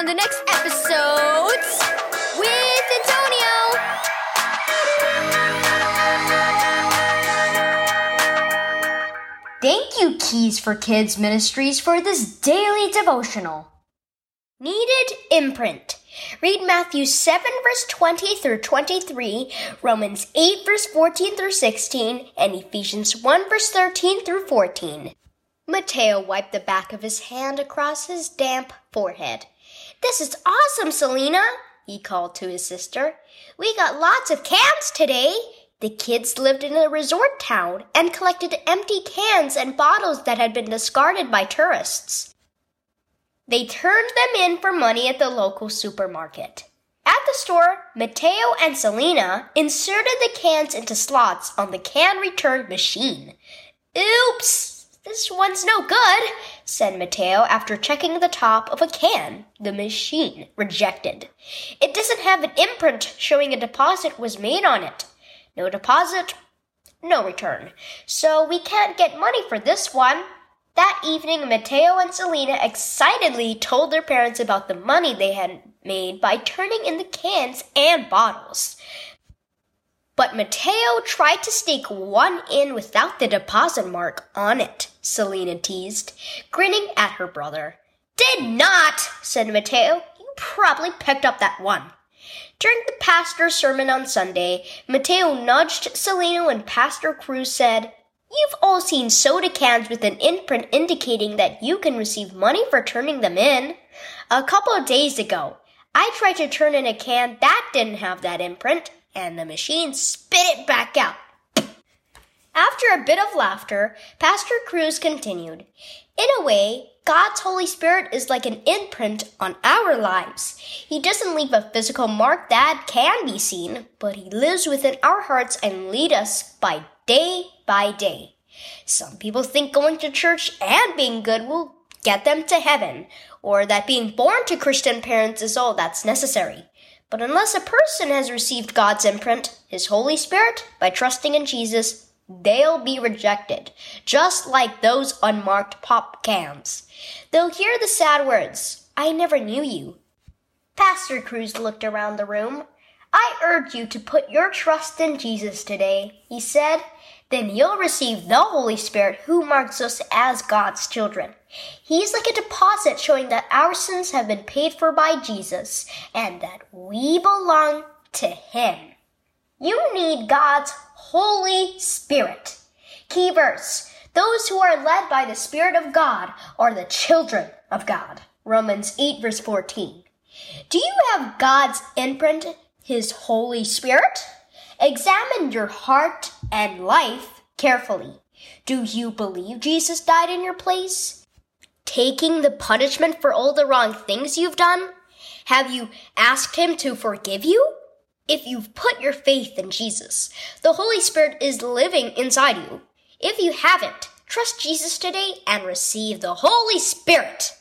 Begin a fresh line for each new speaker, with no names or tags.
on the next episodes with Antonio.
Thank you, Keys for Kids Ministries, for this daily devotional.
Needed imprint. Read Matthew 7 verse 20 through 23, Romans 8 verse 14 through 16, and Ephesians 1 verse 13 through 14. Mateo wiped the back of his hand across his damp forehead. This is awesome, Selena, he called to his sister. We got lots of cans today. The kids lived in a resort town and collected empty cans and bottles that had been discarded by tourists. They turned them in for money at the local supermarket. At the store, Mateo and Selena inserted the cans into slots on the can return machine. Oops! This one's no good, said Mateo after checking the top of a can. The machine rejected. It doesn't have an imprint showing a deposit was made on it. No deposit, no return. So we can't get money for this one. That evening, Mateo and Selena excitedly told their parents about the money they had made by turning in the cans and bottles. But Mateo tried to sneak one in without the deposit mark on it, Selena teased, grinning at her brother. Did not, said Mateo. You probably picked up that one. During the pastor's sermon on Sunday, Mateo nudged Selena when Pastor Cruz said, You've all seen soda cans with an imprint indicating that you can receive money for turning them in. A couple of days ago, I tried to turn in a can that didn't have that imprint and the machine spit it back out. A bit of laughter, Pastor Cruz continued, In a way, God's Holy Spirit is like an imprint on our lives. He doesn't leave a physical mark that can be seen, but He lives within our hearts and lead us by day by day. Some people think going to church and being good will get them to heaven, or that being born to Christian parents is all that's necessary. But unless a person has received God's imprint, His Holy Spirit, by trusting in Jesus, they'll be rejected, just like those unmarked pop cans. They'll hear the sad words, I never knew you. Pastor Cruz looked around the room. I urge you to put your trust in Jesus today, he said. Then you'll receive the Holy Spirit who marks us as God's children. He's like a deposit showing that our sins have been paid for by Jesus and that we belong to Him. You need God's Holy Spirit. Key verse. Those who are led by the Spirit of God are the children of God. Romans 8 verse 14. Do you have God's imprint, His Holy Spirit? Examine your heart and life carefully. Do you believe Jesus died in your place? Taking the punishment for all the wrong things you've done? Have you asked Him to forgive you? If you've put your faith in Jesus, the Holy Spirit is living inside you. If you haven't, trust Jesus today and receive the Holy Spirit.